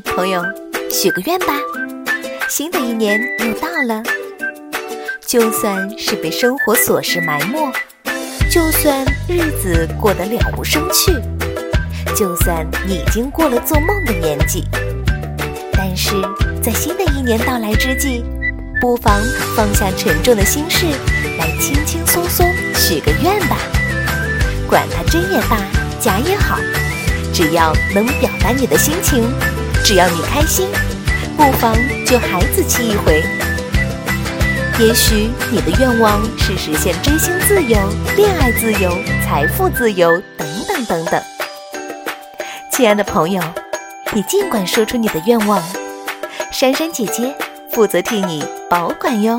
朋友，许个愿吧！新的一年又到了，就算是被生活琐事埋没，就算日子过得了无生趣，就算你已经过了做梦的年纪，但是在新的一年到来之际，不妨放下沉重的心事，来轻轻松松许个愿吧。管它真也罢，假也好。只要能表达你的心情，只要你开心，不妨就孩子气一回。也许你的愿望是实现追星自由、恋爱自由、财富自由等等等等。亲爱的朋友，你尽管说出你的愿望，珊珊姐姐负责替你保管哟。